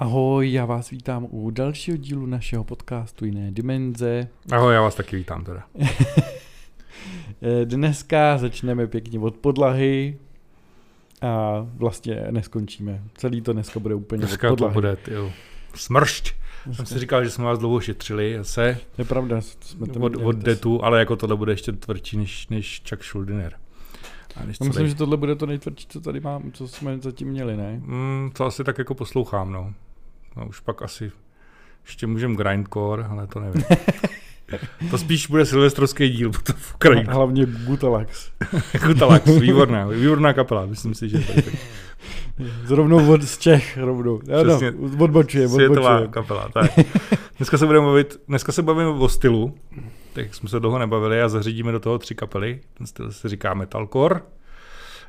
Ahoj, já vás vítám u dalšího dílu našeho podcastu Jiné dimenze. Ahoj, já vás taky vítám teda. Dneska začneme pěkně od podlahy a vlastně neskončíme. Celý to dneska bude úplně Dneska od to podlahy. bude, tyjo, smršť. Jsem Dneska- si říkal, že jsme vás dlouho šetřili, To je pravda, jsme to od, od detu, ale jako tohle bude ještě tvrdší než, než Chuck Schuldiner. A než Já myslím, že tohle bude to nejtvrdší, co tady mám, co jsme zatím měli, ne? Mm, to asi tak jako poslouchám, no. No už pak asi ještě můžem grindcore, ale to nevím. to spíš bude silvestrovský díl, to v kraji. Hlavně Gutalax. Jako Talax, výborná, výborná kapela, myslím si, že to je tak Zrovnou od z Čech, rovnou. Ano, Přesně. odbočuje, světová odbočuje. kapela. Tak. Dneska se budeme bavit, dneska se bavíme o stylu, tak jsme se dlouho nebavili a zařídíme do toho tři kapely. Ten styl se říká metalcore.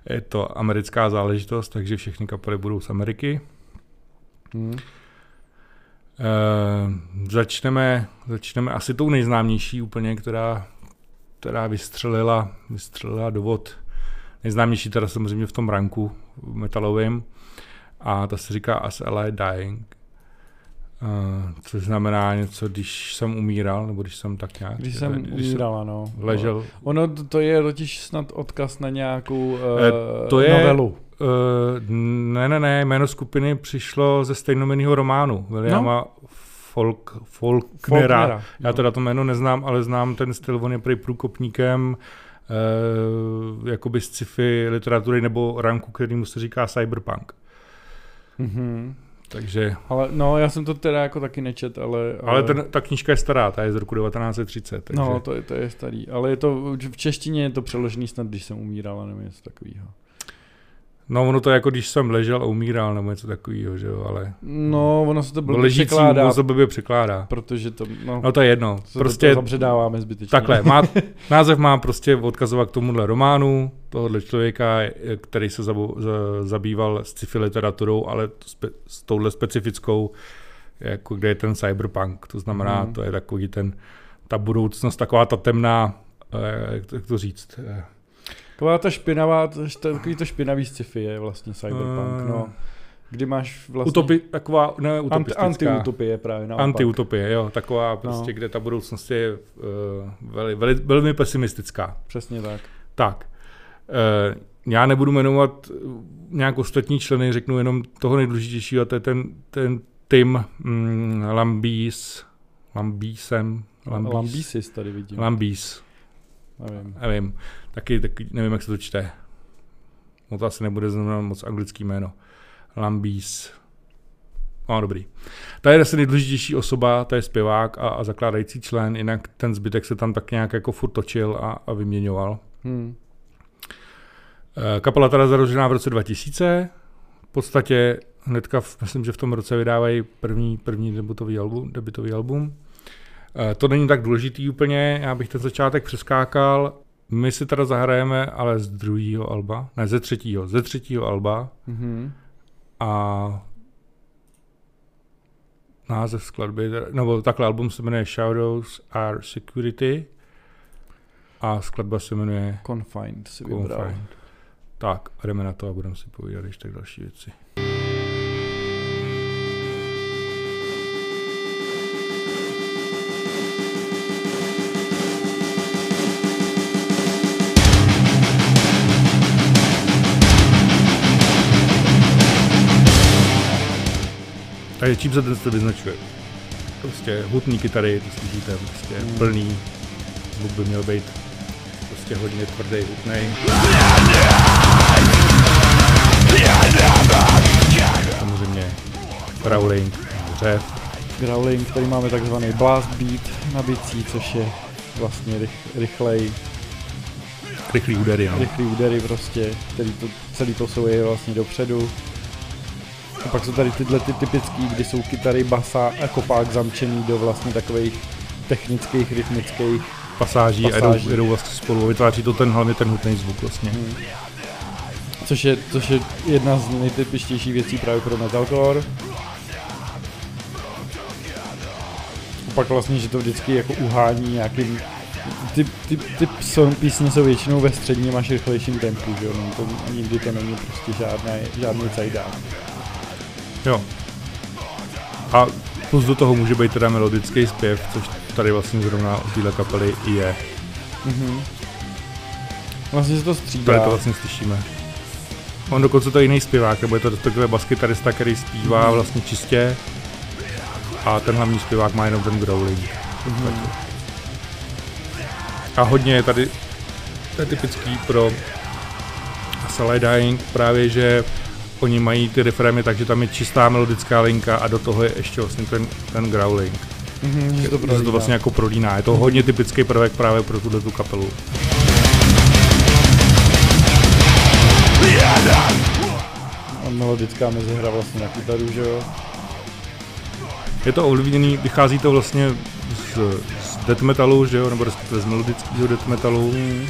Je to americká záležitost, takže všechny kapely budou z Ameriky. Hmm. Uh, začneme, začneme asi tou nejznámější úplně, která, která vystřelila, vystřelila do vod. Nejznámější teda samozřejmě v tom ranku metalovém. A ta se říká As Ally Dying. Uh, což znamená něco, když jsem umíral, nebo když jsem tak nějak... Když jsem umíral, ano. ležel. Ono to- je totiž snad odkaz na nějakou uh, Eh, to je- novelu. Uh, ne, ne, ne, jméno skupiny přišlo ze stejnomenného románu Williama no. Folk, Faulknera. Faulknera. Já no. teda to jméno neznám, ale znám ten styl, on je prý průkopníkem uh, jakoby sci-fi literatury nebo ranku, kterýmu se říká cyberpunk. Mhm. Takže, Ale no, já jsem to teda jako taky nečet, ale... ale ten, ta knížka je stará, ta je z roku 1930. Takže, No, to je, to je starý. Ale je to, v češtině je to přeložený snad, když jsem umíral, nebo něco takového. No ono to je jako když jsem ležel a umíral, nebo něco takového, že jo, ale No, ono se to blbě ležící překládá, moc to blbě překládá. protože to, no, No to je jedno. se Prostě to zabředáváme zbytečně. Takhle, má, název má prostě odkazovat k tomuhle románu, tohohle člověka, který se zabu, za, zabýval sci-fi literaturou, ale spe, s touhle specifickou, jako kde je ten cyberpunk. To znamená, Mhm. to je takový ten, ta budoucnost, taková ta temná, eh, jak to, jak to říct, eh, Taková ta špinavá, takový to špinavý sci-fi je vlastně cyberpunk, Eh, no. Kdy máš vlastně... utopi, taková, ne utopistická. antiutopie právě naopak. Antiutopie, jo, taková prostě, No. kde ta budoucnost je uh, veli, veli, velmi pesimistická. Přesně tak. Tak, eh, já nebudu jmenovat eh, nějak ostatní členy, řeknu jenom toho nejdůležitějšího, a to je ten, ten Tim mm, Lambis, Lambísem, Lambís, Lambisis tady vidím. Lambís, Nevím. nevím, taky, taky nevím, jak se to čte. No to asi nebude znamenat moc anglický jméno. Lambís. No, dobrý. Ta je asi nejdůležitější osoba, to je zpěvák a, a zakládající člen, jinak ten zbytek se tam tak nějak jako furt točil a, a vyměňoval. Hmm. Eh, Kapela teda založená v roce 2000. V podstatě hnedka, v, myslím, že v tom roce vydávají první, první debutový album. Debutový album. Eh, To není tak důležitý úplně, já bych ten začátek přeskákal. My si teda zahrajeme ale z druhého alba, ne ze třetího, ze třetího alba Mhm. a název skladby, nebo takhle album se jmenuje Shadows Are Security a skladba se jmenuje Confined si vybral. Confined. Tak, jdeme na to a budeme si povídat ještě další věci. Takže čím se ten styl vyznačuje? Prostě hutný kytary, to slyšíte, prostě Hmm. plný. Zvuk by měl být prostě hodně tvrdý, hutný. Samozřejmě growling, řev. Growling, tady máme takzvaný blast beat na bicí, což je vlastně rych, rychlej, rychlý údery, no. rychlý údery prostě, který to, celý to jsou je vlastně dopředu. A pak jsou tady tyhle ty typický, kdy jsou kytary, basa a kopák zamčený do vlastně takových technických, rytmických. Pasáží, a Pasáží. jdou, jdou vlastně spolu a vytváří to ten hlavně ten hutný zvuk vlastně. Hm. Což je, což je jedna z nejtypičtějších věcí právě pro metalcore. A pak vlastně, že to vždycky jako uhání nějakým ty, ty, ty song, písně jsou většinou ve středním až rychlejším tempu, že jo, no, to, nikdy to není prostě žádný, žádný. Jo. A plus do toho může být teda melodický zpěv, což tady vlastně zrovna u téhle kapely je. Mhm. Vlastně se to střídá. Tady to vlastně slyšíme. On dokonce to je jiný zpěvák, nebo je to respektive baskytarista, který zpívá Mhm. vlastně čistě a ten hlavní zpěvák má jenom ten growling. Mhm. A hodně je tady, to je typický pro Sally Dying právě, že oni mají ty refrémy tak, že tam je čistá melodická linka a do toho je ještě vlastně ten, ten growling. Mhm, Že to že to prolíná. vlastně jako prolíná. Je to hodně typický prvek právě pro tuhle tu kapelu. A melodická mezihra vlastně na kytaru, že jo? Je to ovlivněný, vychází to vlastně z, z death metalu, že jo, nebo respektive z melodického death metalu. Mhm.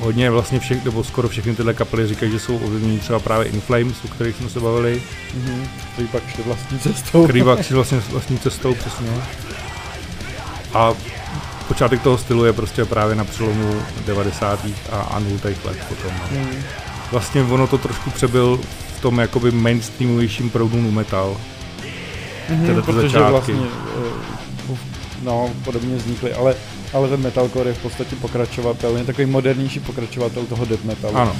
Hodně vlastně všech, nebo skoro všechny tyhle kapely říkají, že jsou ovlivnění třeba právě In Flames, o kterých jsme se bavili. Mhm. Který pak šli vlastní cestou. který pak šli vlastně vlastní cestou přesně. A počátek toho stylu je prostě právě na přelomu 90. a, a 0. let potom. No. Mhm. Vlastně ono to trošku přebyl v tom jakoby mainstreamovějším proudu nu metal. Mhm, ty protože začátky. vlastně eh, no, podobně vznikly, ale, ale ten metalcore je v podstatě pokračovatel, je takový modernější pokračovatel toho death metalu. Ano,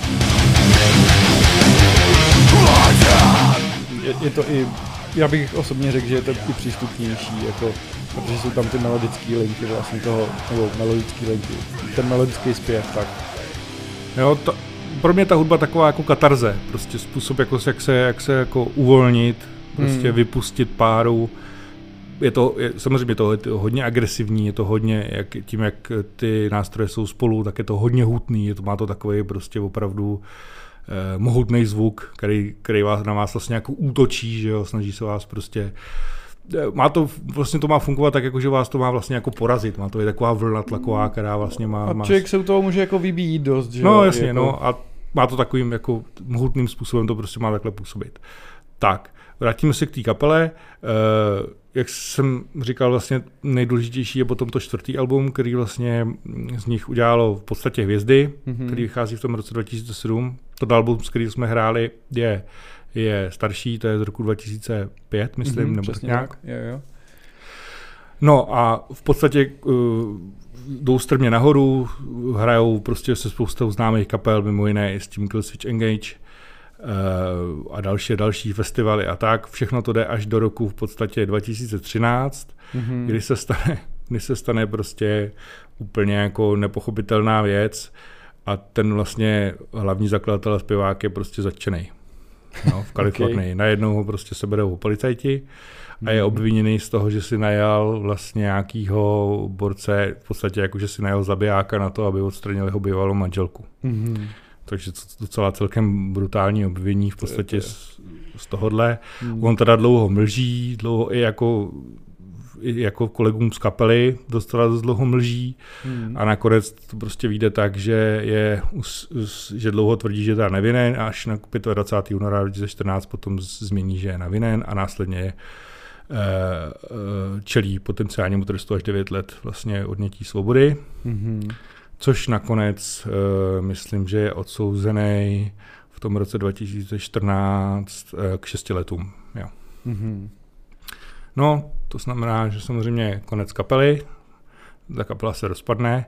Je, je to i, já bych osobně řekl, že je to i přístupnější, jako, protože jsou tam ty melodické linky vlastně toho, nebo melodické linky, ten melodický zpěv, tak. jo, to, pro mě ta hudba taková jako katarze, prostě způsob, jako, jak se, jak se jako uvolnit, prostě Hmm. vypustit páru. Je to, je, samozřejmě to, je to hodně agresivní, je to hodně, jak, tím jak ty nástroje jsou spolu, tak je to hodně hutný, je to, má to takový prostě opravdu eh, mohutný zvuk, který, který vás, na vás vlastně jako útočí, že jo, snaží se vás prostě eh, má to, vlastně to má fungovat tak, jako že vás to má vlastně jako porazit, má to je taková vlna tlaková, která vlastně má, A má člověk se u toho může jako vybíjít dost, že No jasně, jako, no a má to takovým jako mohutným způsobem to prostě má takhle působit. Tak, vrátíme se k té kapele. Uh, jak jsem říkal, vlastně nejdůležitější je potom to čtvrtý album, který vlastně z nich udělalo v podstatě hvězdy, Mhm. který vychází v tom roce 2007. To album, s kterým jsme hráli, je, je starší, to je z roku 2005, myslím, Mhm, nebo tak nějak. tak, jo, jo. No a v podstatě uh, jdou strmě nahoru, hrajou prostě se spoustou známých kapel, mimo jiné i s tím Killswitch Engage uh, a další další festivaly a tak. Všechno to jde až do roku v podstatě 2013, Mhm. kdy se stane, kdy se stane prostě úplně jako nepochopitelná věc a ten vlastně hlavní zakladatel a zpěvák je prostě zatčený. No, v Kalifornii. okay. Najednou ho prostě seberou policajti a je Mhm. obviněný z toho, že si najal vlastně nějakýho borce, v podstatě jako, že si najal zabijáka na to, aby odstranil jeho bývalou manželku. Mhm. Takže to docela celkem brutální obvinění v podstatě z, z tohohle. Mhm. On teda dlouho mlží, dlouho i jako, i jako kolegům z kapely dostala dost dlouho mlží Mhm. a nakonec to prostě vyjde tak, že je, že dlouho tvrdí, že je teda nevinen, až na 25. února 2014 potom změní, že je nevinen a následně je eh, eh, čelí potenciálnímu trestu až 9 let vlastně odnětí svobody, Mhm. Což nakonec eh, myslím, že je odsouzený v tom roce 2014 eh, k 6 letům. Jo. Mhm. No, to znamená, že samozřejmě konec kapely, ta kapela se rozpadne.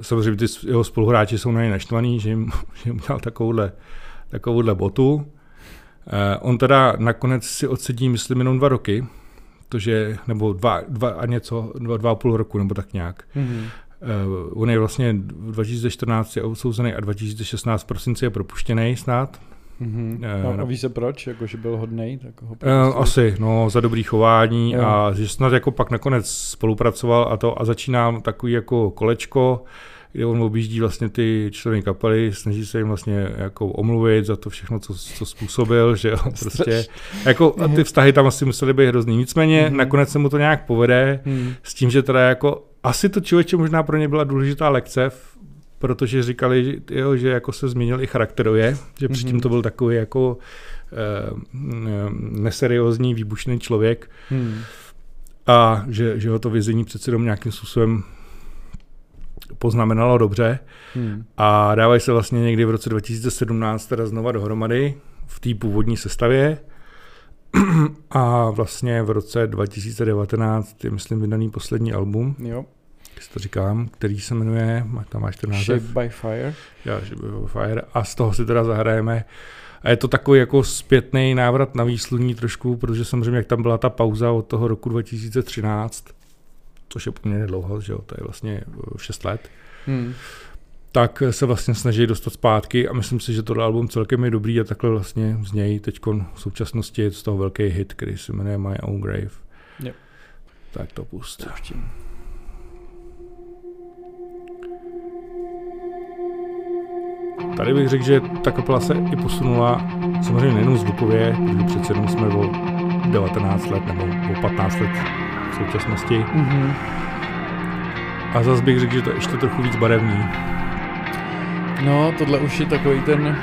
Samozřejmě ty jeho spoluhráči jsou na něj naštvaný, že jim, že jim udělal takovouhle, takovouhle botu. Eh, on teda nakonec si odsedí, myslím, jenom dva roky, tože, nebo dva, dva a něco, dva, dva a půl roku, nebo tak nějak. Mhm. Uh, on je vlastně v 2014 je odsouzený a 2016 v prosinci je propuštěný snad. Mhm. Eh, A, a ví se proč, jako že byl hodnej, tak ho propustili? asi, no, za dobrý chování Jo. a že snad jako pak nakonec spolupracoval a to a začíná takový jako kolečko, kde on objíždí vlastně ty členy kapely, snaží se jim vlastně jako omluvit za to všechno, co, co způsobil, že jo, prostě, jako a ty vztahy tam asi musely být hrozný, nicméně Mhm. nakonec se mu to nějak povede, Mhm. s tím, že teda jako asi to člověče možná pro ně byla důležitá lekce, protože říkali, že, jo, že jako se změnil i charakterově, že Mhm. předtím to byl takový jako eh, neseriózní, výbušný člověk Mhm. a že, že ho to vězení přece jenom nějakým způsobem poznamenalo dobře Mhm. a dávají se vlastně někdy v roce 2017 teda znova dohromady v té původní sestavě A vlastně v roce 2019 je, myslím, vydaný poslední album, Jo. jestli to říkám, který se jmenuje, tam máš ten název. Shape by Fire. Já, že by Fire. A z toho si teda zahrajeme. A je to takový jako zpětný návrat na výsluní trošku, protože samozřejmě jak tam byla ta pauza od toho roku 2013, což je poměrně dlouho, že jo, to je vlastně 6 let, Hmm. Tak se vlastně snaží dostat zpátky a myslím si, že tohle album celkem je dobrý a takhle vlastně z něj teď v současnosti je z toho velký hit, který se jmenuje My Own Grave. Jo. Tak to pust. Pouštím. Tady bych řekl, že ta kapela se i posunula, samozřejmě nejenom zvukově, protože přece jenom jsme o 19 let nebo o 15 let v současnosti. Mhm. A zase bych řekl, že to je ještě trochu víc barevný. No, tohle už je takový ten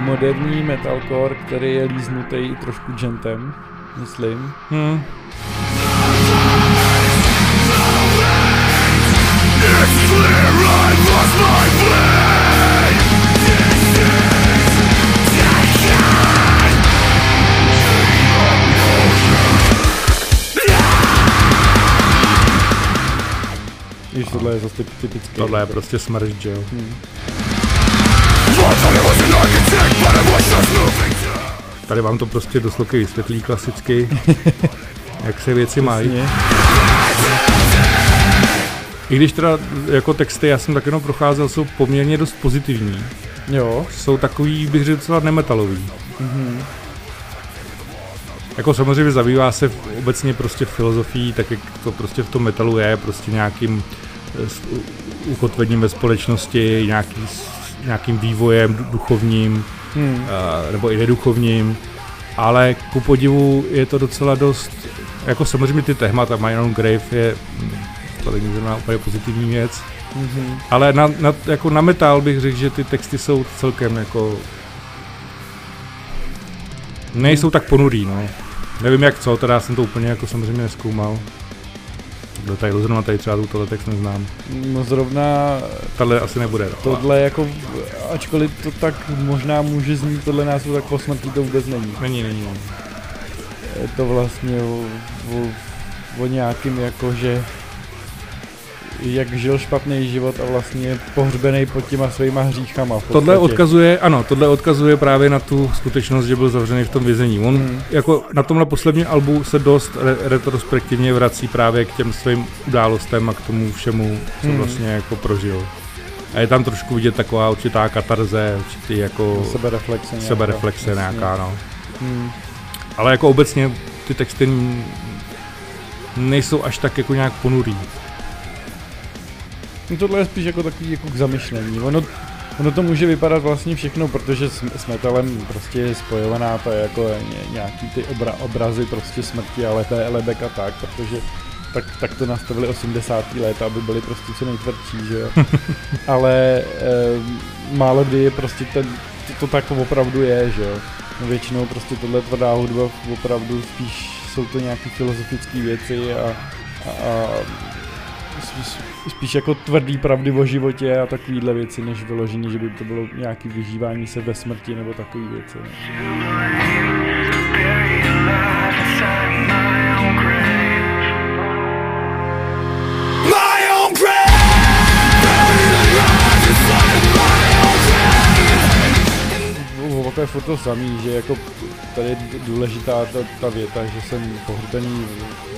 moderní metalcore, který je líznutý i trošku gentem, myslím. Hmm. Když tohle je zase typ- typický. Tohle je prostě smršť, že jo. Hmm. Tady vám to prostě dosloky vysvětlí klasicky, jak se věci mají. I když teda jako texty, já jsem tak jenom procházel, jsou poměrně dost pozitivní. Jo. Jsou takový, bych řekl, docela nemetalový. Mhm. Jako samozřejmě zabývá se obecně prostě filozofií, tak jak to prostě v tom metalu je, prostě nějakým s- ukotvením ve společnosti, nějaký, nějakým vývojem du- duchovním, Hmm. nebo i neduchovním, ale ku podivu je to docela dost, jako samozřejmě ty témata My Own Grave je, to není zrovna úplně pozitivní věc, Mhm. ale na, na, jako na metal bych řekl, že ty texty jsou celkem jako... Nejsou tak ponurý, no. Nevím jak co, teda jsem to úplně jako samozřejmě neskoumal. Do tady zrovna tady třeba tuto text neznám. No zrovna Tahle asi nebude. tohle jako, ačkoliv to tak možná může znít tohle názvu, tak po smrti to vůbec není. Není, není. není. Je to vlastně o, o, o nějakým jako, že jak žil špatný život a vlastně je pohřbený pod těma svýma hříchama. Tohle odkazuje, ano, tohle odkazuje právě na tu skutečnost, že byl zavřený v tom vězení. On Hmm. jako na tomhle posledním albu se dost re- retrospektivně vrací právě k těm svým událostem a k tomu všemu, co Hmm. vlastně jako prožil. A je tam trošku vidět taková určitá katarze, určitý jako Sebereflexe nějaká. sebereflexe Jasně. nějaká, no. Hmm. Ale jako obecně ty texty nejsou až tak jako nějak ponurý. No tohle je spíš jako takový jako k zamyšlení. Ono, ono to může vypadat vlastně všechno, protože s, s metalem prostě je spojovaná to je jako ně, nějaký ty obra, obrazy prostě smrti a leté lebek a tak, protože tak, tak to nastavili 80. let, aby byli prostě co nejtvrdší, že jo. Ale e, málo kdy je prostě ten, to, to tak opravdu je, že jo. No většinou prostě tohle tvrdá hudba opravdu spíš jsou to nějaké filozofické věci a, a, a spíš, spíš jako tvrdý pravdy o životě a takovýhle věci, než vyloženě, že by to bylo nějaký vyžívání se ve smrti nebo takové věci. My je furt to samý, že jako tady je důležitá ta, ta věta, že jsem pohřbený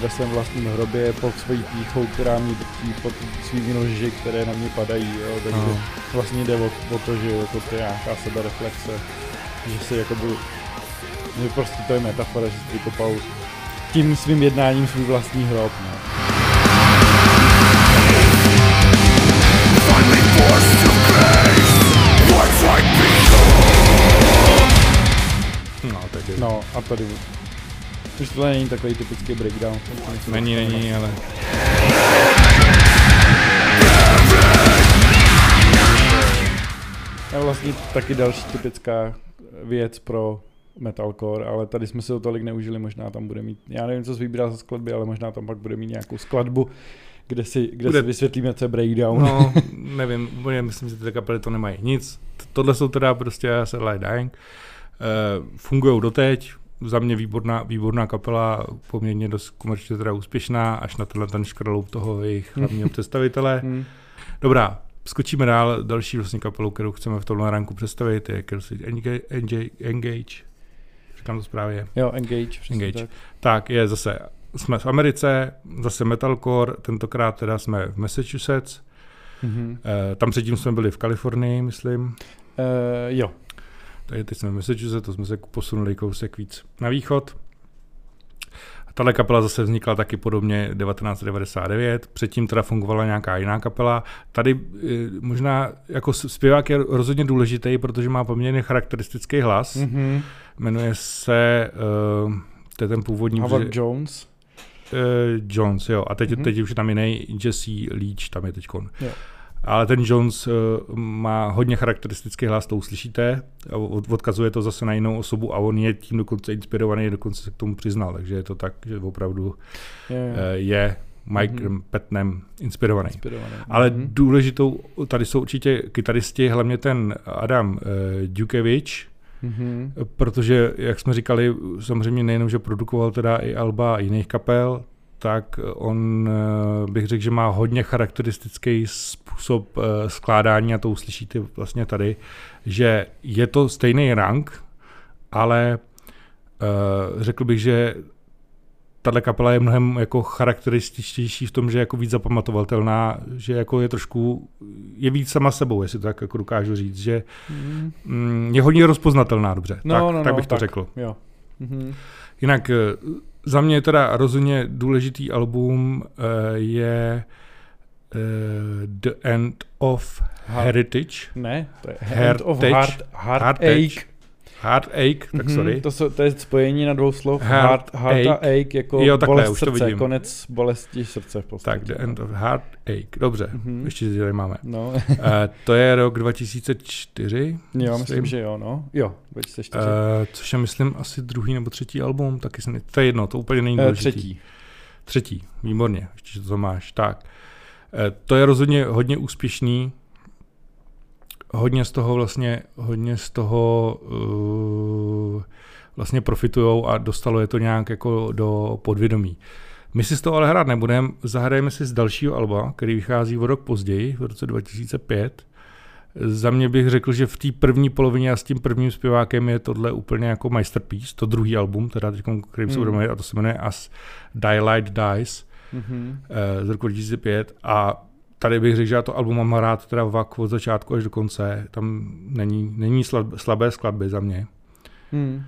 ve svém vlastním hrobě pod svojí píchou, která mě drtí pod svými noži, které na mě padají, jo, takže No. vlastně jde o, o to, že jako to je nějaká sebereflexe, že si jako byl, že prostě to je metafora, že si vykopal tím svým jednáním svůj vlastní hrob, no. Finally forced to face what's like No. No a tady už tohle není takový typický breakdown. Není, není, ale A vlastně taky další typická věc pro metalcore, ale tady jsme si to tolik neužili, možná tam bude mít, já nevím, co vybírá za skladby, ale možná tam pak bude mít nějakou skladbu, kde si, kde Bude- si vysvětlíme, co je breakdown. no, nevím, myslím, že ty kapely to nemají nic. Tohle jsou teda prostě Satellite Dying. Uh, fungují doteď, za mě výborná, výborná kapela, poměrně dost komerčně teda úspěšná, až na tenhle ten škraloup toho jejich hlavního představitele. Hmm. Dobrá, skočíme dál. Další vlastně kapelu, kterou chceme v tomhle ranku představit, je Killswitch Engage. Říkám to správně. Jo, Engage. Engage. Tak. Tak je zase, jsme v Americe, zase metalcore, tentokrát teda jsme v Massachusetts. Mhm. E, tam předtím jsme byli v Kalifornii, myslím. Eh, jo. Tady teď jsme v Massachusetts, to jsme se posunuli kousek víc na východ. Tahle kapela zase vznikla taky podobně 1999, předtím teda fungovala nějaká jiná kapela. Tady eh, možná jako zpěvák je rozhodně důležitý, protože má poměrně charakteristický hlas. Mhm. Jmenuje se, uh, to je ten původní... Howard protože- Jones. Uh, Jones, jo. A teď, Mhm. mm-hmm. teď už je tam jiný Jesse Leach, tam je teď. Jo. Ale ten Jones uh, má hodně charakteristický hlas, to uslyšíte. A od, odkazuje to zase na jinou osobu a on je tím dokonce inspirovaný, dokonce se k tomu přiznal. Takže je to tak, že opravdu Jo, jo. je Mike Mhm. mm-hmm. Petnem inspirovaný. Inspirovaný. Ale Mhm. důležitou, tady jsou určitě kytaristi, hlavně ten Adam uh, Dukevich, Mhm. protože, jak jsme říkali, samozřejmě nejenom, že produkoval teda i Alba jiných kapel, tak on eh, bych řekl, že má hodně charakteristický způsob eh, skládání a to uslyšíte vlastně tady, že je to stejný rank, ale eh, řekl bych, že tahle kapela je mnohem jako charakterističtější v tom, že je jako víc zapamatovatelná, že jako je trošku, je víc sama sebou, jestli to tak jako dokážu říct, že Mhm. Mm, je hodně rozpoznatelná, dobře. No, tak, no, tak no, bych to tak. řekl. Jo. Mhm. Jinak za mě teda rozhodně důležitý album eh, je eh, The End of Heritage. Ne, to je Heart Hand of heart Heartache. Ache. Heartache, tak Mhm, sorry. To, jsou, to je spojení na dvou slov. Heart Heart, heart a ache. ache, jako Jo, takhle, bolest už to srdce, vidím. konec bolesti srdce v podstatě. Tak, The End of Heartache, dobře, Mhm. ještě si tady máme. No, Eh, to je rok 2004. jo, myslím, že jo, no. Jo, 2004. Eh, což je, myslím, asi druhý nebo třetí album, taky se ne... To je jedno, to úplně není Eh, důležitý. třetí. Třetí, výborně, ještě že to máš. Tak, Eh, to je rozhodně hodně úspěšný. Hodně z toho vlastně, hodně z toho uh, vlastně profitujou a dostalo je to nějak jako do podvědomí. My si z toho ale hrát nebudeme, zahrajeme si z dalšího alba, který vychází o rok později, v roce 2005. Za mě bych řekl, že v té první polovině a s tím prvním zpěvákem je tohle úplně jako masterpiece, to druhý album, teda teď, kterým se Hmm. budeme a to se jmenuje As Daylight Dies Mhm. eh, z roku 2005 a tady bych řekl, že já to album mám rád teda vak od začátku až do konce, tam není, není slab, slabé skladby za mě. Hmm.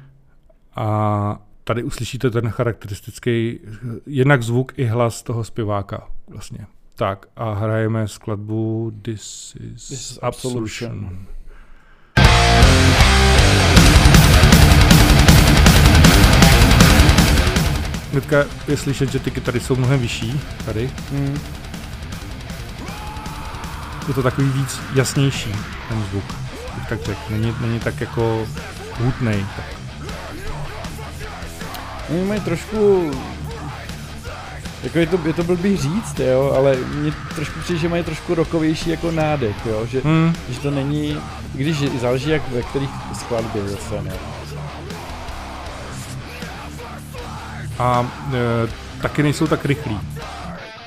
A tady uslyšíte ten charakteristický jednak zvuk i hlas toho zpěváka vlastně. Tak a hrajeme skladbu This is, This is Absolution. Absolution. Hnedka je slyšet, že ty kytary jsou mnohem vyšší tady. Hmm. Je to takový víc jasnější ten zvuk. bych Tak řekl. Není, není tak jako hutnej. Oni mají trošku... Jako je to, je to blbý říct, jo, ale mě trošku přijde, že mají trošku rokovější jako nádech, jo, že, Hmm, že to není, když záleží jak ve kterých skladbě zase, no. a e, taky nejsou tak rychlí.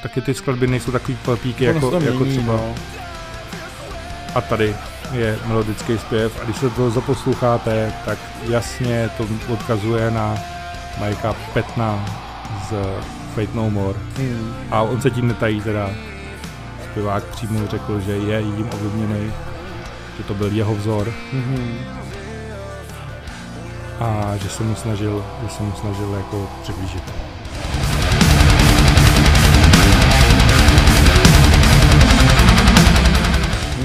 Taky ty skladby nejsou takový papíky se jako, jako třeba. no. A tady je melodický zpěv a když se to zaposloucháte, tak jasně to odkazuje na Majka Petna z Fate No More. Hmm. A on se tím netají teda. Zpěvák přímo řekl, že je jím ovlivněný, že to byl jeho vzor Mhm. a že se mu snažil, že se mu snažil jako přiblížit.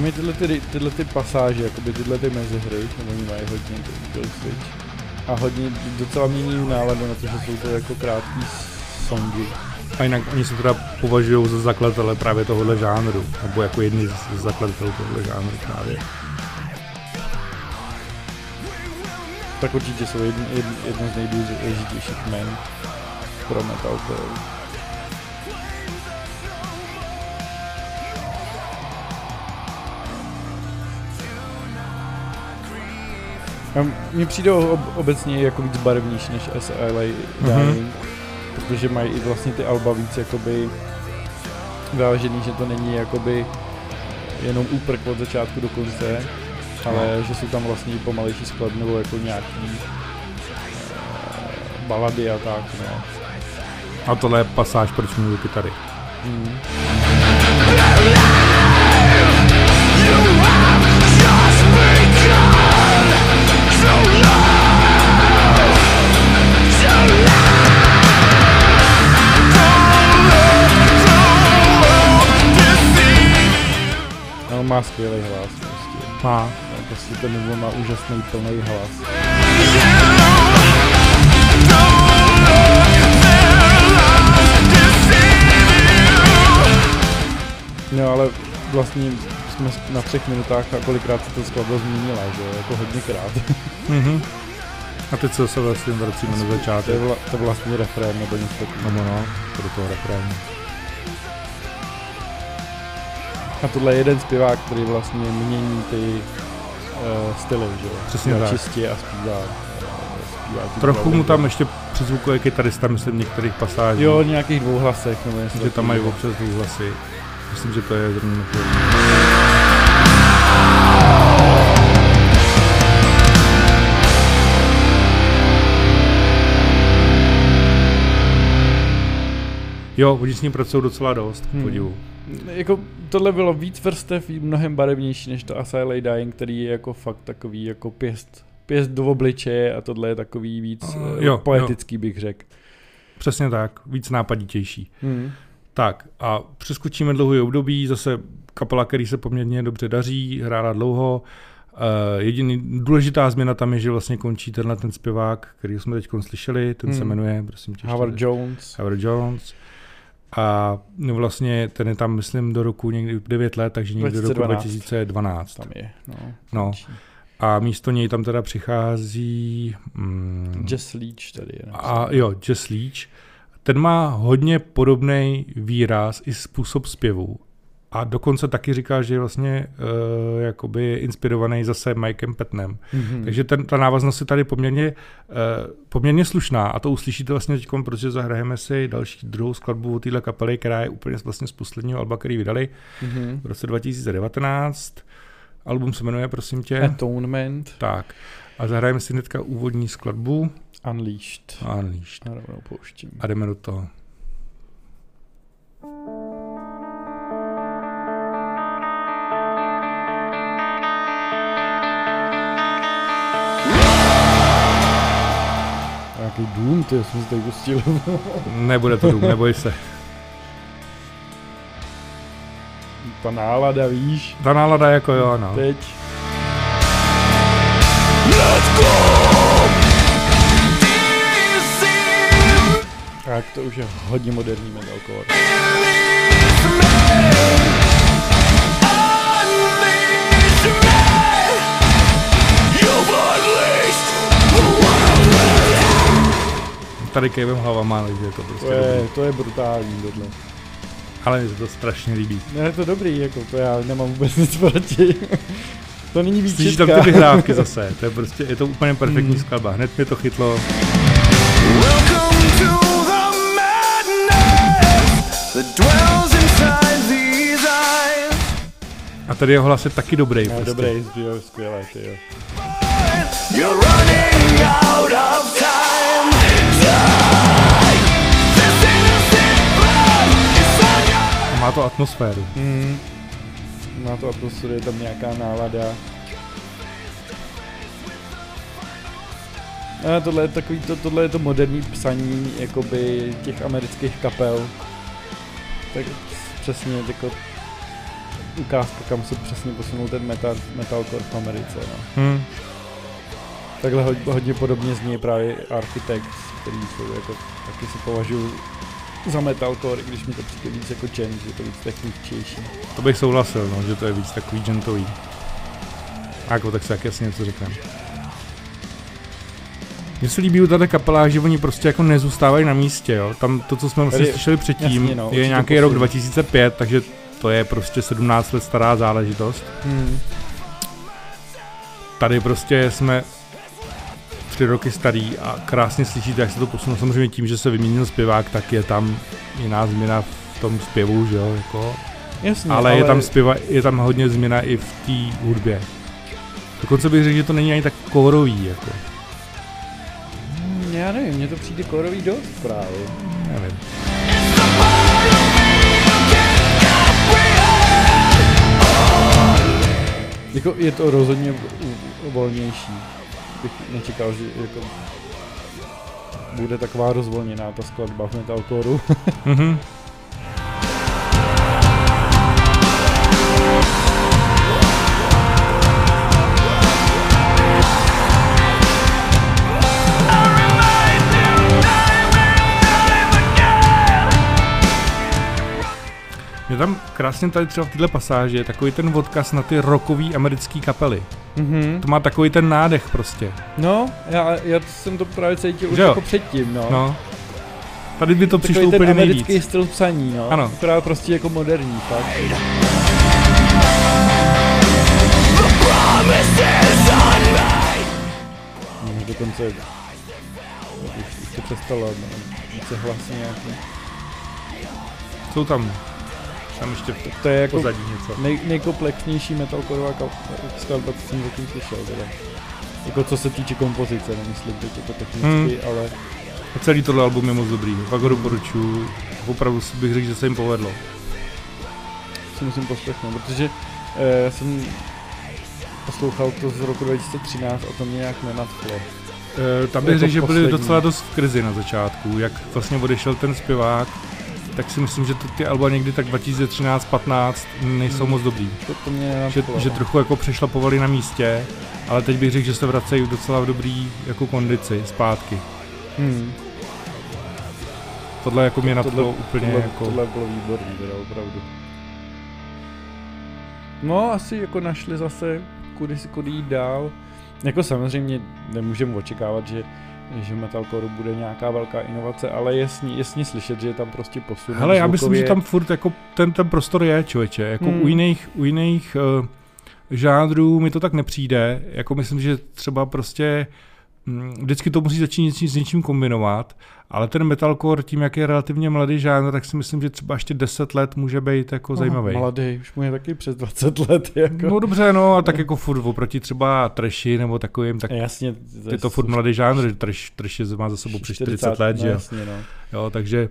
Mají tyhle, ty, tyhle ty pasáže, jakoby tyhle ty mezihry, nebo oni mají hodně switch. A hodně docela mění náladu na to, že jsou to jako krátký songy. A jinak oni se teda považují za zakladatele právě tohohle žánru, nebo jako jedni z zakladatelů tohohle žánru právě. Tak určitě jsou jedno, jedno, jedno z nejdůležitějších men pro metalcore. Mně přijde ob, obecně jako víc barevnější než SLA Dying, Mhm. protože mají i vlastně ty alba víc jakoby vyvážený, že to není jakoby jenom úprk od začátku do konce, ale že jsou tam vlastně i pomalejší skladby nebo jako nějaký eh, balady a tak, no. A tohle je pasáž, proč mluví kytary. Mm. Má skvělý hlas prostě. Má. No, prostě ten Nemo má úžasný plný hlas. No ale vlastně jsme na třech minutách a kolikrát se to skladba zmínila, že jako hodněkrát. Mhm. A teď se vlastně vracíme na To je, začátek. vla, to je vlastně refrén nebo něco No, takového. no, no, pro toho refrénu. A tohle je jeden zpěvák, který vlastně mění ty uh, styly, že jo. Přesně tak. čistě a zpívá. Uh, zpívá Trochu mu tam ještě přizvukuje kytarista, myslím, v některých pasážích. Jo, nějakých dvou hlasech nebo něco že tam mají občas dvouhlasy. Myslím, že to je zrovna. Jo, oni s ním pracují docela dost, Hmm. hmm. Jako, tohle bylo víc vrstev, mnohem barevnější než to Asylum Dying, který je jako fakt takový jako pěst, pěst do obličeje a tohle je takový víc Uh, jo, poetický bych řekl. Přesně tak, víc nápaditější. Hmm. Tak a přeskočíme dlouhý období, zase kapela, který se poměrně dobře daří, hrála dlouho. Uh, jediný důležitá změna tam je, že vlastně končí tenhle ten zpěvák, který jsme teď slyšeli, ten hmm. se jmenuje, prosím tě. Howard Jones. Howard Jones. A no vlastně ten je tam, myslím, do roku někdy 9 let, takže někdy do roku 2012. 2012. Tam je, no. No. A místo něj tam teda přichází... Mm, Jess Leach tady je. a jo, Jess Leach. Ten má hodně podobný výraz i způsob zpěvu. A dokonce taky říká, že je vlastně uh, jakoby inspirovaný zase Mikem Petnem. Mm-hmm. Takže ten, ta návaznost je tady poměrně, uh, poměrně slušná a to uslyšíte vlastně teď, protože zahrajeme si další druhou skladbu od téhle kapely, která je úplně vlastně z posledního alba, který vydali mm-hmm. v roce 2019. Album se jmenuje, prosím tě. Atonement, Tak. A zahrajeme si hnedka úvodní skladbu Unleashed. Unleashed. A rovnou pouštím. A jdeme do toho. A jaký dům, ty jsem si tady pustil. Nebude to dům, neboj se. Ta nálada, víš, Ta nálada jako jo, no. teď. Tak to už je hodně moderní metalcore. Tady kejvem hlava má, takže je to prostě To je, dobrý. to je brutální tohle. Ale mi se to strašně líbí. Ne, je to dobrý, jako to já nemám vůbec nic proti. to není Slyšíš výčitka. tam ty vyhrávky zase, to je prostě, je to úplně perfektní Mm. skladba. Hned mě to chytlo. Welcome to the madness that dwells inside these eyes. A tady jeho hlas je taky dobrý. Ne, Prostě. dobrý, jo, skvělé, ty jo. You're running out of má to atmosféru. Mm. Má to atmosféru, je tam nějaká nálada. A tohle je takový to, tohle je to moderní psaní jakoby těch amerických kapel. Tak přesně jako ukázka, kam se přesně posunul ten metal, metalcore v Americe. No. Hm. Takhle hodně, hodně podobně zní právě Architects, který jsou jako, taky si považuji za metalcore, když mi to přijde víc jako change, je to víc techničtější. To bych souhlasil, no, že to je víc takový gentový. A jako tak se jak jasně něco říkám. Mně se líbí u této kapela, že oni prostě jako nezůstávají na místě, jo. Tam to, co jsme vlastně Tady- slyšeli předtím, jasně, no, je nějaký rok posun. 2005, takže to je prostě 17 let stará záležitost. Hmm. Tady prostě jsme tři roky starý a krásně slyšíte, jak se to posunulo. Samozřejmě tím, že se vyměnil zpěvák, tak je tam jiná změna v tom zpěvu, že jo, jako. Jasně, ale, ale, je tam zpěva, je tam hodně změna i v té hudbě. Dokonce bych řekl, že to není ani tak kórový, jako. Hmm, Já nevím, mně to přijde korový dost právě. Nevím. Jako je to rozhodně volnější. Bych nečekal, že jako bude taková rozvolněná ta skladba v metalcoreu. Mhm. Je tam krásně tady třeba v této pasáži je takový ten odkaz na ty rockový americký kapely. Mhm. To má takový ten nádech prostě. No, já, já jsem to právě cítil už jako předtím, no. No. Tady by to přišlo Takový ten úplně americký nejvíc. styl psaní, no. Ano. Akorát prostě jako moderní, fakt. No, dokonce už, už to přestalo, no, více hlasně nějaký. Jsou tam. Tam ještě To je jako pozadí něco. nej, nejkomplexnější metalcoreová skladba, co jsem zatím slyšel, teda. Jako co se týče kompozice, nemyslím teď jako technicky, Hmm. ale A celý tohle album je moc dobrý. Fakt ho doporučuji. Opravdu bych řekl, že se jim povedlo. si musím poslechnout, protože eh, já jsem poslouchal to z roku 2013 a to mě nějak nenadchlo. E, tam bych Jako řekl, že byli docela dost v krizi na začátku. Jak vlastně odešel ten zpěvák, tak si myslím, že to, ty alba někdy tak 2013-15 nejsou Hmm. moc dobrý. To, to mě Že, že trochu jako přešlapovali na místě, ale teď bych řekl, že se vracejí docela v dobrý jako kondici zpátky. hmm. Tohle jako mě To- nadchlo úplně tohle, jako... tohle bylo výborný, teda opravdu. No, asi jako našli zase, kudy, si- kudy jít dál. Jako samozřejmě nemůžeme očekávat, že že metalcore bude nějaká velká inovace, ale jasně, jasně slyšet, že je tam prostě posun. Hele, já myslím, že tam furt jako ten, ten prostor je, člověče. Jako Hmm. u jiných, u jiných uh, žánrů mi to tak nepřijde. Jako myslím, že třeba prostě mm, vždycky to musí začít něčím, s něčím kombinovat, ale ten metalcore tím, jak je relativně mladý žánr, tak si myslím, že třeba ještě 10 let může být jako Aha, zajímavý. Mladý, už mu je taky přes 20 let. Jako. No dobře, no, a tak jako furt oproti třeba trashy nebo takovým, tak jasně. je to furt mladý žánr, že trash, trash je- má za sebou přes 40 let, no, že jo. Jasně, no. Jo, takže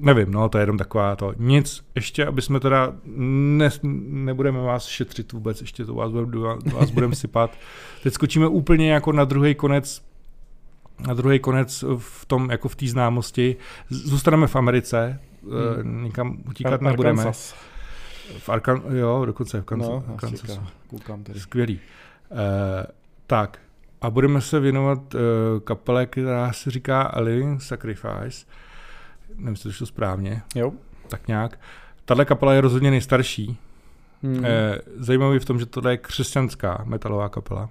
nevím, no, to je jenom taková to. Nic, ještě, aby jsme teda, ne, nebudeme vás šetřit vůbec, ještě to vás, budem- vás, budeme sypat. Teď skočíme úplně jako na druhý konec, na druhý konec v tom, jako v té známosti. Zůstaneme v Americe, hmm. nikam utíkat Ar- nebudeme. Arkansas. V Arkan, jo, dokonce v Kansas. No. Kansasu. Koukám tady. Skvělý. E, tak, a budeme se věnovat e, kapele, která se říká Living Sacrifice. Nevím, jestli to správně, Jo. tak nějak. Tahle kapela je rozhodně nejstarší. Hmm. Hmm. E, zajímavý v tom, že tohle je křesťanská metalová kapela.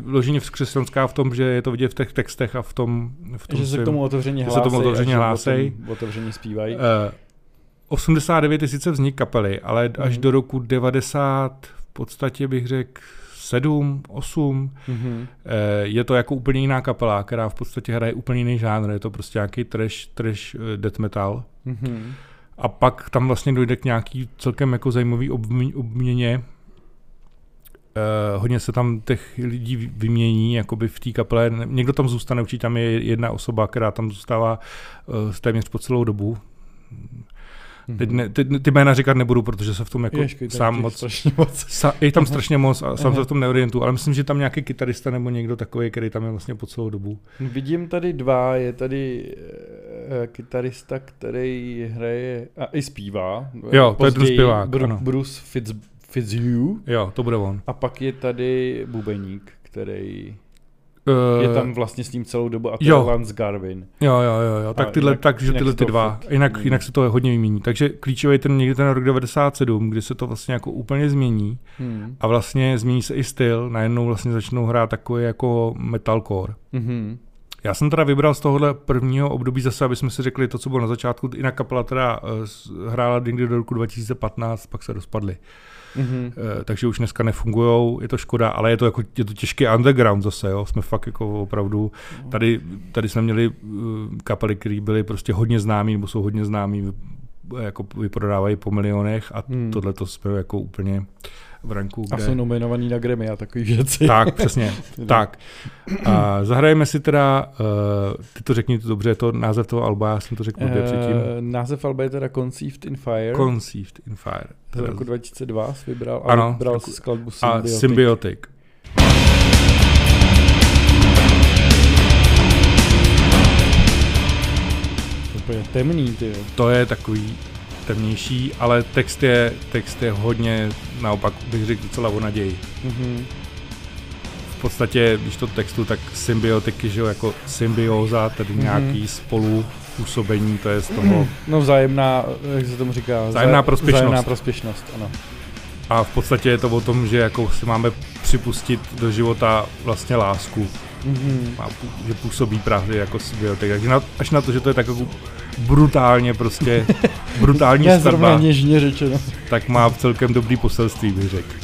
Vloženě křesťanská v tom, že je to vidět v těch textech a v tom, v tom že se svým- k tomu otevřeně hlásej. se tomu otevřeně hlásej. Otevřeně zpívají. Eh, 89 je sice vznik kapely, ale až Mhm. do roku 90 v podstatě bych řekl 7, 8, Mhm. eh, je to jako úplně jiná kapela, která v podstatě hraje úplně jiný žánr, je to prostě nějaký trash, trash eh, death metal. Mhm. A pak tam vlastně dojde k nějaký celkem jako zajímavý obmě- obměně. Uh, hodně se tam těch lidí vy- vymění, jakoby v té kapele. Někdo tam zůstane, určitě tam je jedna osoba, která tam zůstává uh, téměř po celou dobu. Teď ne, ty, ty jména říkat nebudu, protože se v tom jako Ježkej, sám moc... strašně moc. Sa, je tam strašně moc a sám Aha. se v tom neorientuju, ale myslím, že tam nějaký kytarista nebo někdo takový, který tam je vlastně po celou dobu. Vidím tady dva, je tady e, kytarista, který hraje a i zpívá. Jo, to je ten zpěvák, Bru- ano. Bruce Fitz, Fitzhugh. Jo, to bude on. A pak je tady bubeník, který Uh, je tam vlastně s ním celou dobu a to jo. je Lance Garvin. Jo, jo, jo, jo. tak tyhle, jinak- takže jinak tyhle ty dva. Jinak, mění. jinak se to hodně vymění. Takže klíčový ten někdy ten rok 97, kdy se to vlastně jako úplně změní Hmm. a vlastně změní se i styl. Najednou vlastně začnou hrát takový jako metalcore. Mhm. Já jsem teda vybral z tohohle prvního období zase, aby jsme si řekli to, co bylo na začátku. Jinak kapela teda eh, hrála někdy do roku 2015, pak se rozpadly. Mhm. Eh, takže už dneska nefungují, je to škoda, ale je to, jako, je to těžký underground zase, jo. jsme fakt jako opravdu, tady, tady jsme měli eh, kapely, které byly prostě hodně známý, nebo jsou hodně známý, eh, jako vyprodávají po milionech a Hmm. tohle to jsme jako úplně v ranku, A kde... jsou nominovaný na Grammy a takový věci. Tak, přesně, tak. A zahrajeme si teda, uh, ty to řekni to dobře, je to název toho alba, já jsem to řekl blbě předtím. Název alba je teda Conceived in Fire. Conceived in Fire. z roku 2002 jsi vybral a Ano, vybral skladbu A Symbiotic. Úplně temný, ty. To je takový temnější, ale text je, text je hodně, naopak bych řekl docela o naději. Mhm. V podstatě, když to textu, tak symbiotiky, že jo, jako symbióza, tedy Mhm. nějaký spolu působení, to je z toho. No vzájemná, jak se tomu říká? Vzájemná Vzáj- prospěšnost. Vzájemná prospěšnost, ano. A v podstatě je to o tom, že jako si máme připustit do života vlastně lásku. Mhm. Má, pů- že působí právě jako symbiotik. Takže na, až na to, že to je tak jako brutálně prostě, brutální něžně řečeno. tak má celkem dobrý poselství, bych řekl.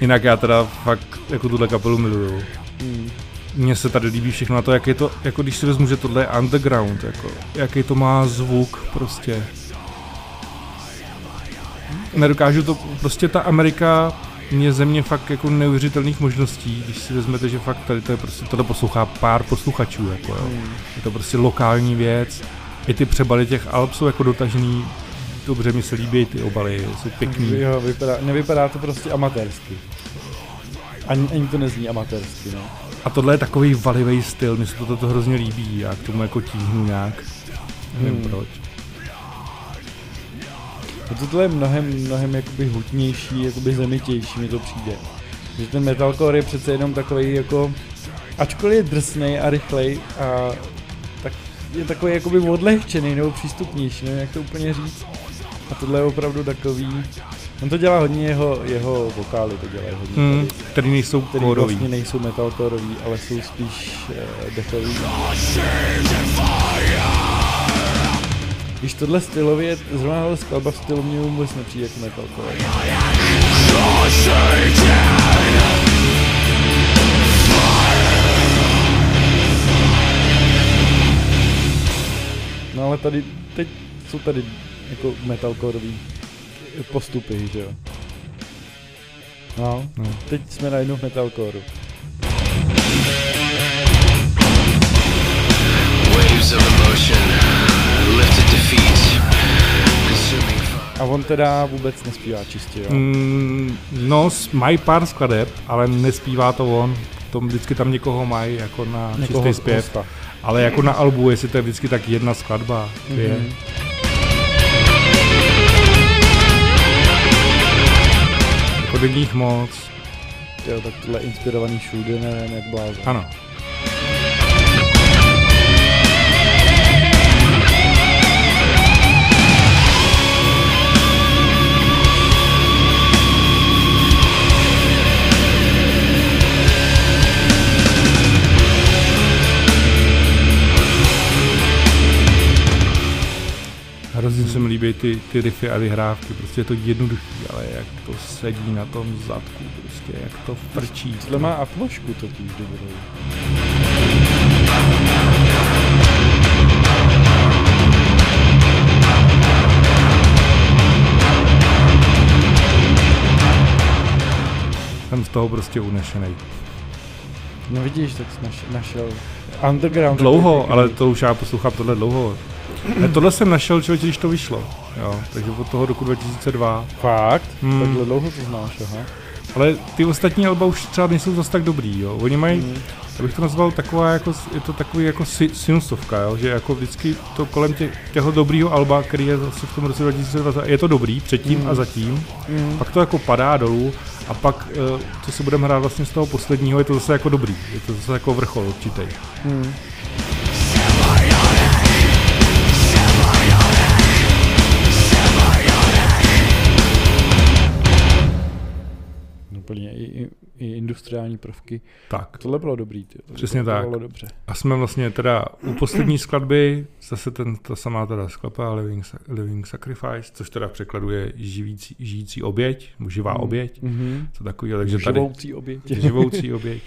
Jinak já teda fakt jako tuhle kapelu miluju. Mhm. Mně se tady líbí všechno na to, jak je to, jako když si vezmu, že tohle je underground, jako, jaký to má zvuk prostě. Nedokážu to, prostě ta Amerika je země fakt jako neuvěřitelných možností, když si vezmete, že fakt tady to je prostě, tohle poslouchá pár posluchačů, jako jo. Mhm. Je to prostě lokální věc. I ty přebaly těch Alp jsou jako dotažený, dobře mi se líbí ty obaly, jsou pěkný. Jo, vypadá, nevypadá to prostě amatérsky. Ani, ani to nezní amatérsky, no. A tohle je takový valivý styl, mně se to, to hrozně líbí, já k tomu jako tíhnu nějak. Nevím Hmm. proč. A tohle je mnohem, mnohem jakoby hutnější, jakoby zemitější mi to přijde. Že ten metalcore je přece jenom takový jako, ačkoliv je drsnej a rychlej a tak je takový jakoby odlehčený nebo přístupnější, nevím jak to úplně říct. A tohle je opravdu takový, on to dělá hodně jeho, jeho vokály, to dělají hodně Hmm, tady, který nejsou který vlastně nejsou metalcoreový, ale jsou spíš uh, dechový. Když tohle stylově, zrovna tahle skladba v stylu mě vůbec nepřijde jako metalcore. No ale tady, teď jsou tady jako metalcoreový postupy, že jo. No, No. teď jsme najednou v metalcoreu. Waves of emotion, A on teda vůbec nespívá čistě, jo. Mm, no, mají pár skladeb, ale nespívá to on. To vždycky tam někoho mají jako na Někoho čistý zpěv. hosta. Ale jako na albu, jestli to je vždycky tak jedna skladba, dvě. Mhm. Jako není jich moc. Jo, tak tohle inspirovaný všude, nevím, jak blázen. Ano. Hrozně se mi líbí ty, ty riffy a vyhrávky, prostě je to jednoduchý, ale jak to sedí na tom zadku, prostě jak to frčí. Tohle má atmošku totiž dobrou. Jsem z toho prostě unešený. No vidíš, tak jsi naš, našel underground. Dlouho, ale to už já poslouchám tohle dlouho. Ne, tohle jsem našel člověče, když to vyšlo. Jo, takže od toho roku 2002. Fakt? Hmm. Takhle dlouho to znáš, aha. Ale ty ostatní alba už třeba nejsou zas tak dobrý, jo. Oni mají, Hmm. já bych to nazval taková jako, je to takový jako si- sinusovka, jo, že jako vždycky to kolem tě, těho dobrýho alba, který je zase v tom roce 2002, je to dobrý předtím Hmm. a zatím, Mm. pak to jako padá dolů a pak, eh, co si budeme hrát vlastně z toho posledního, je to zase jako dobrý, je to zase jako vrchol určitý. Mm. I, i, industriální prvky. Tak. Tohle bylo dobrý. Ty. Přesně to tak. Bylo dobře. A jsme vlastně teda u poslední skladby, zase ten, ta samá teda skladba Living, Living Sacrifice, což teda překladuje živící, žijící oběť, živá Mm. oběť, Mhm. co takového, takže tady Živoucí oběť. živoucí oběť.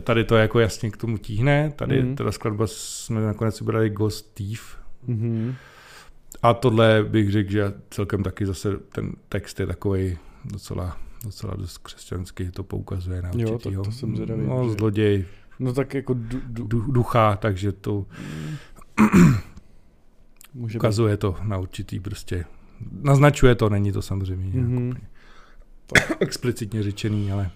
Tady to jako jasně k tomu tíhne, tady Mm. teda skladba jsme nakonec vybrali Ghost Thief, Mhm. a tohle bych řekl, že celkem taky zase ten text je takový docela, docela dost křesťanský, to poukazuje na Jo, to- určitýho, to jsem zvědavý, no, že- zloděj, No tak jako du, du, du, ducha, takže to může být. ukazuje to na určitý prostě, naznačuje to, není to samozřejmě Mhm. úplně explicitně řečený, ale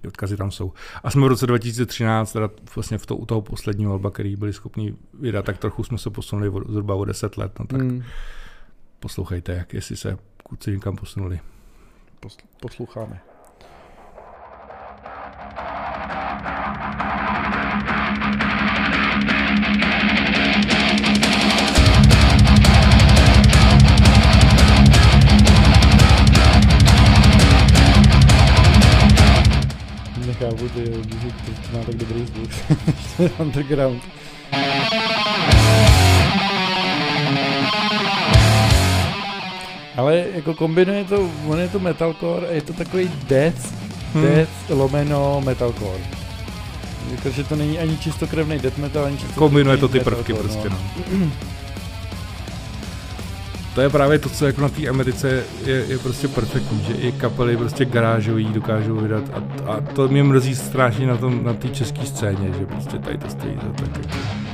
ty odkazy tam jsou. A jsme v roce 2013, teda vlastně v to, u toho posledního alba, který byli schopni vydat, tak trochu jsme se posunuli o, zhruba o 10 let, no tak Mm. poslouchejte, jak jestli se kluci někam posunuli. Posl- posloucháme. Nechápu, ty, že to má tak dobrý zvuk. Underground. Ale jako kombinuje to, on je to metalcore a je to takový death, Hmm. death lomeno metalcore. Jakože to není ani čistokrevný death metal, ani čistokrevný Kombinuje to ty prvky metalcore, prostě, no. To je právě to, co jako na té Americe je, je prostě perfektní, že i kapely prostě garážový dokážou vydat a, a to mě mrzí strašně na tom, na té české scéně, že prostě tady to stojí za tak jako.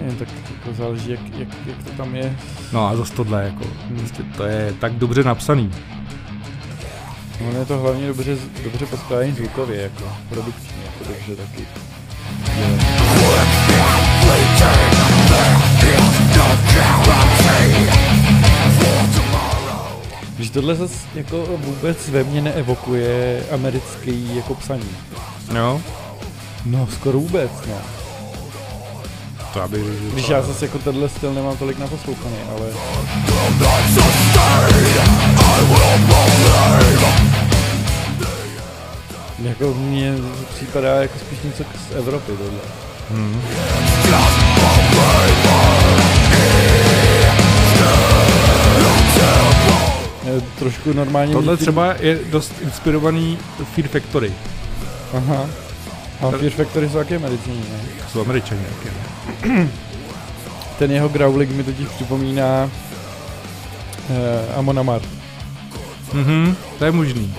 Nevím, tak jako záleží, jak, jak, jak to tam je. No a zase tohle jako, Hmm. prostě to je tak dobře napsaný. Ono je to hlavně dobře, dobře poskládaný zvukově, jako produkčně, jako dobře taky. Když tohle zase jako vůbec ve mně neevokuje americký jako psaní. Jo, No, skoro vůbec, no. To že Když já zase jako tenhle styl nemám tolik naposlouchaný, ale... Jako mně připadá jako spíš něco z Evropy tohle. Hmm. Je trošku normálně... Tohle třeba je dost inspirovaný Fear Factory. Aha. A Fear Factory jsou taky medicíny, ne? Jsou no. Ten jeho growling mi totiž připomíná uh, Amon Amart. Mhm, to je možný.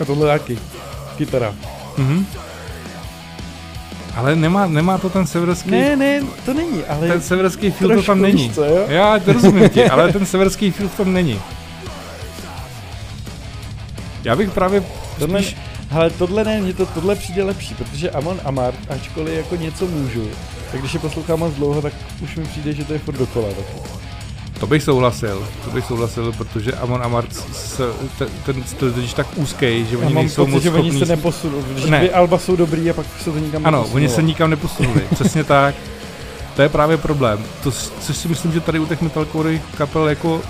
A tohle taky. Kytara. Mhm. Ale nemá, nemá to ten severský... Ne, ne, to není, ale... Ten severský feel to tam není. co, jo? Já to rozumím ti, ale ten severský feel tam není. Já bych právě Tohle, spíš... hele, tohle ne, mně to tohle přijde lepší, protože Amon Amart, ačkoliv jako něco můžu, tak když je poslouchám moc dlouho, tak už mi přijde, že to je furt dokola taky. To bych souhlasil, to bych souhlasil, protože Amon Amart, se, ten, ten styl je tak úzký, že oni nejsou pocit, moc že oni se neposunou, když Ne. alba jsou dobrý a pak se to nikam Ano, oni se nikam neposunuli, přesně tak. To je právě problém. To, což si myslím, že tady u těch metalcore kapel jako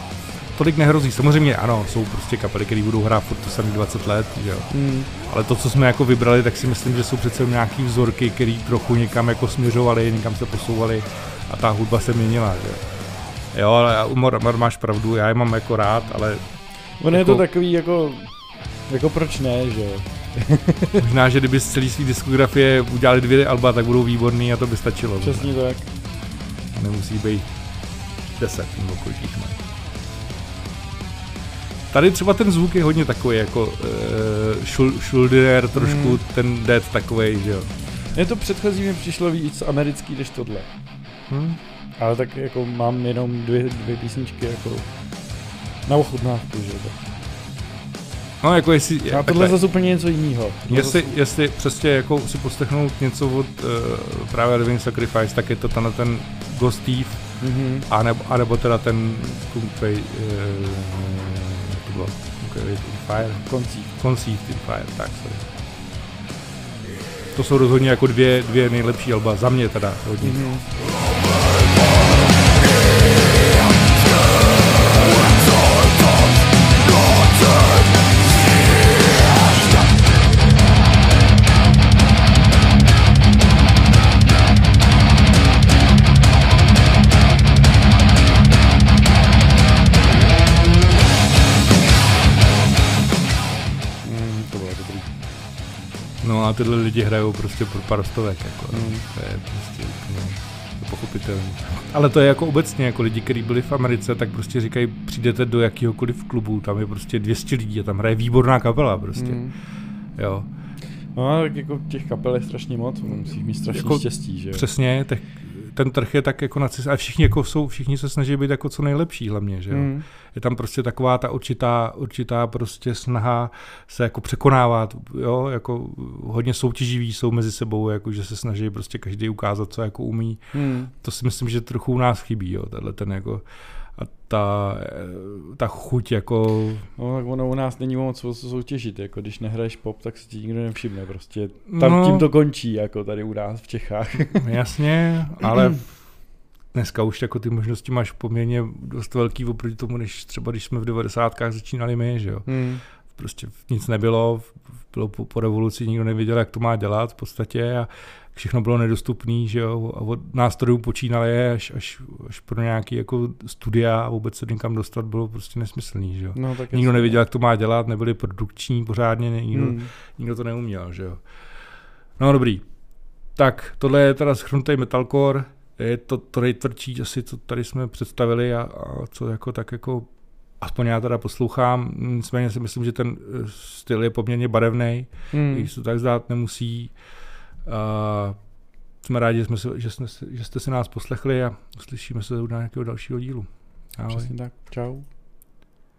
tolik nehrozí. Samozřejmě ano, jsou prostě kapely, které budou hrát furt to samý 20 let, že jo. Hmm. Ale to, co jsme jako vybrali, tak si myslím, že jsou přece nějaký vzorky, které trochu někam jako směřovaly, někam se posouvaly a ta hudba se měnila, že jo. Jo, ale Umar, Umar máš pravdu, já je mám jako rád, ale Ono je Jako- to takový jako, jako proč ne, že jo. možná, že kdyby z celé své diskografie udělali dvě alba, tak budou výborný a to by stačilo. Přesně tak. Nemusí být 10 nebo kolik jich mají. Tady třeba ten zvuk je hodně takový jako uh, šul, shoulder, trošku Hmm. ten dead takový, že jo. Mně to předchozí mi přišlo víc americký než tohle. Hm? Ale tak jako mám jenom dvě, dvě písničky jako na ochutnávku, že jo. No jako jestli, A takhle, tohle je zase úplně něco jiného. jestli, jestli přesně jako si poslechnout něco od uh, právě Living Sacrifice, tak je to tenhle ten Ghost Thief, Mhm. anebo, anebo teda ten Kung Fei, uh, Kung Fei in Fire, Koncí. Conceived in Fire, tak sorry. To jsou rozhodně jako dvě, dvě nejlepší alba, za mě teda hodně. Mhm. Tyhle lidi hrajou prostě pro pár stovek, jako. Mm. to je prostě úplně pochopitelné. Ale to je jako obecně, jako lidi, kteří byli v Americe, tak prostě říkají, přijdete do jakýhokoliv klubu, tam je prostě 200 lidí a tam hraje výborná kapela prostě, Mm. jo. No, tak jako těch kapel je strašně moc, musíš mít strašně Jako štěstí, že jo. Přesně, tak ten trh je tak jako nacis, a všichni jako jsou, všichni se snaží být jako co nejlepší hlavně, že jo. Mm. Je tam prostě taková ta určitá, určitá prostě snaha se jako překonávat, jo, jako hodně soutěživí jsou mezi sebou, jako že se snaží prostě každý ukázat, co jako umí. Mm. To si myslím, že trochu u nás chybí, jo, tenhle ten jako a ta, ta chuť jako, No, tak ono u nás není moc co soutěžit, jako když nehraješ pop, tak si ti nikdo nevšimne, prostě tam No. tím to končí, jako tady u nás v Čechách. jasně, ale dneska už jako ty možnosti máš poměrně dost velký oproti tomu, než třeba když jsme v 90. začínali my, že jo. Mm. prostě nic nebylo, bylo po, po revoluci, nikdo nevěděl, jak to má dělat v podstatě a všechno bylo nedostupné, že jo, a od nástrojů počínali až, až, až pro nějaký jako studia a vůbec se někam dostat bylo prostě nesmyslný, že jo. No, tak Nikdo jasně. nevěděl, jak to má dělat, nebyli produkční pořádně, nikdo, Mm. nikdo to neuměl, že jo. No dobrý. Tak, tohle je teda schrnutý metalcore, je to, to nejtvrdší asi, co tady jsme představili a, a co jako tak jako aspoň já teda poslouchám, nicméně si myslím, že ten eh, styl je poměrně barevný, mm. Mm. když se to tak zdát nemusí. A jsme rádi, že, jsme si, že, jsme, že jste si nás poslechli a uslyšíme se u nějakého dalšího dílu. Ahoj. Přesně tak. Čau.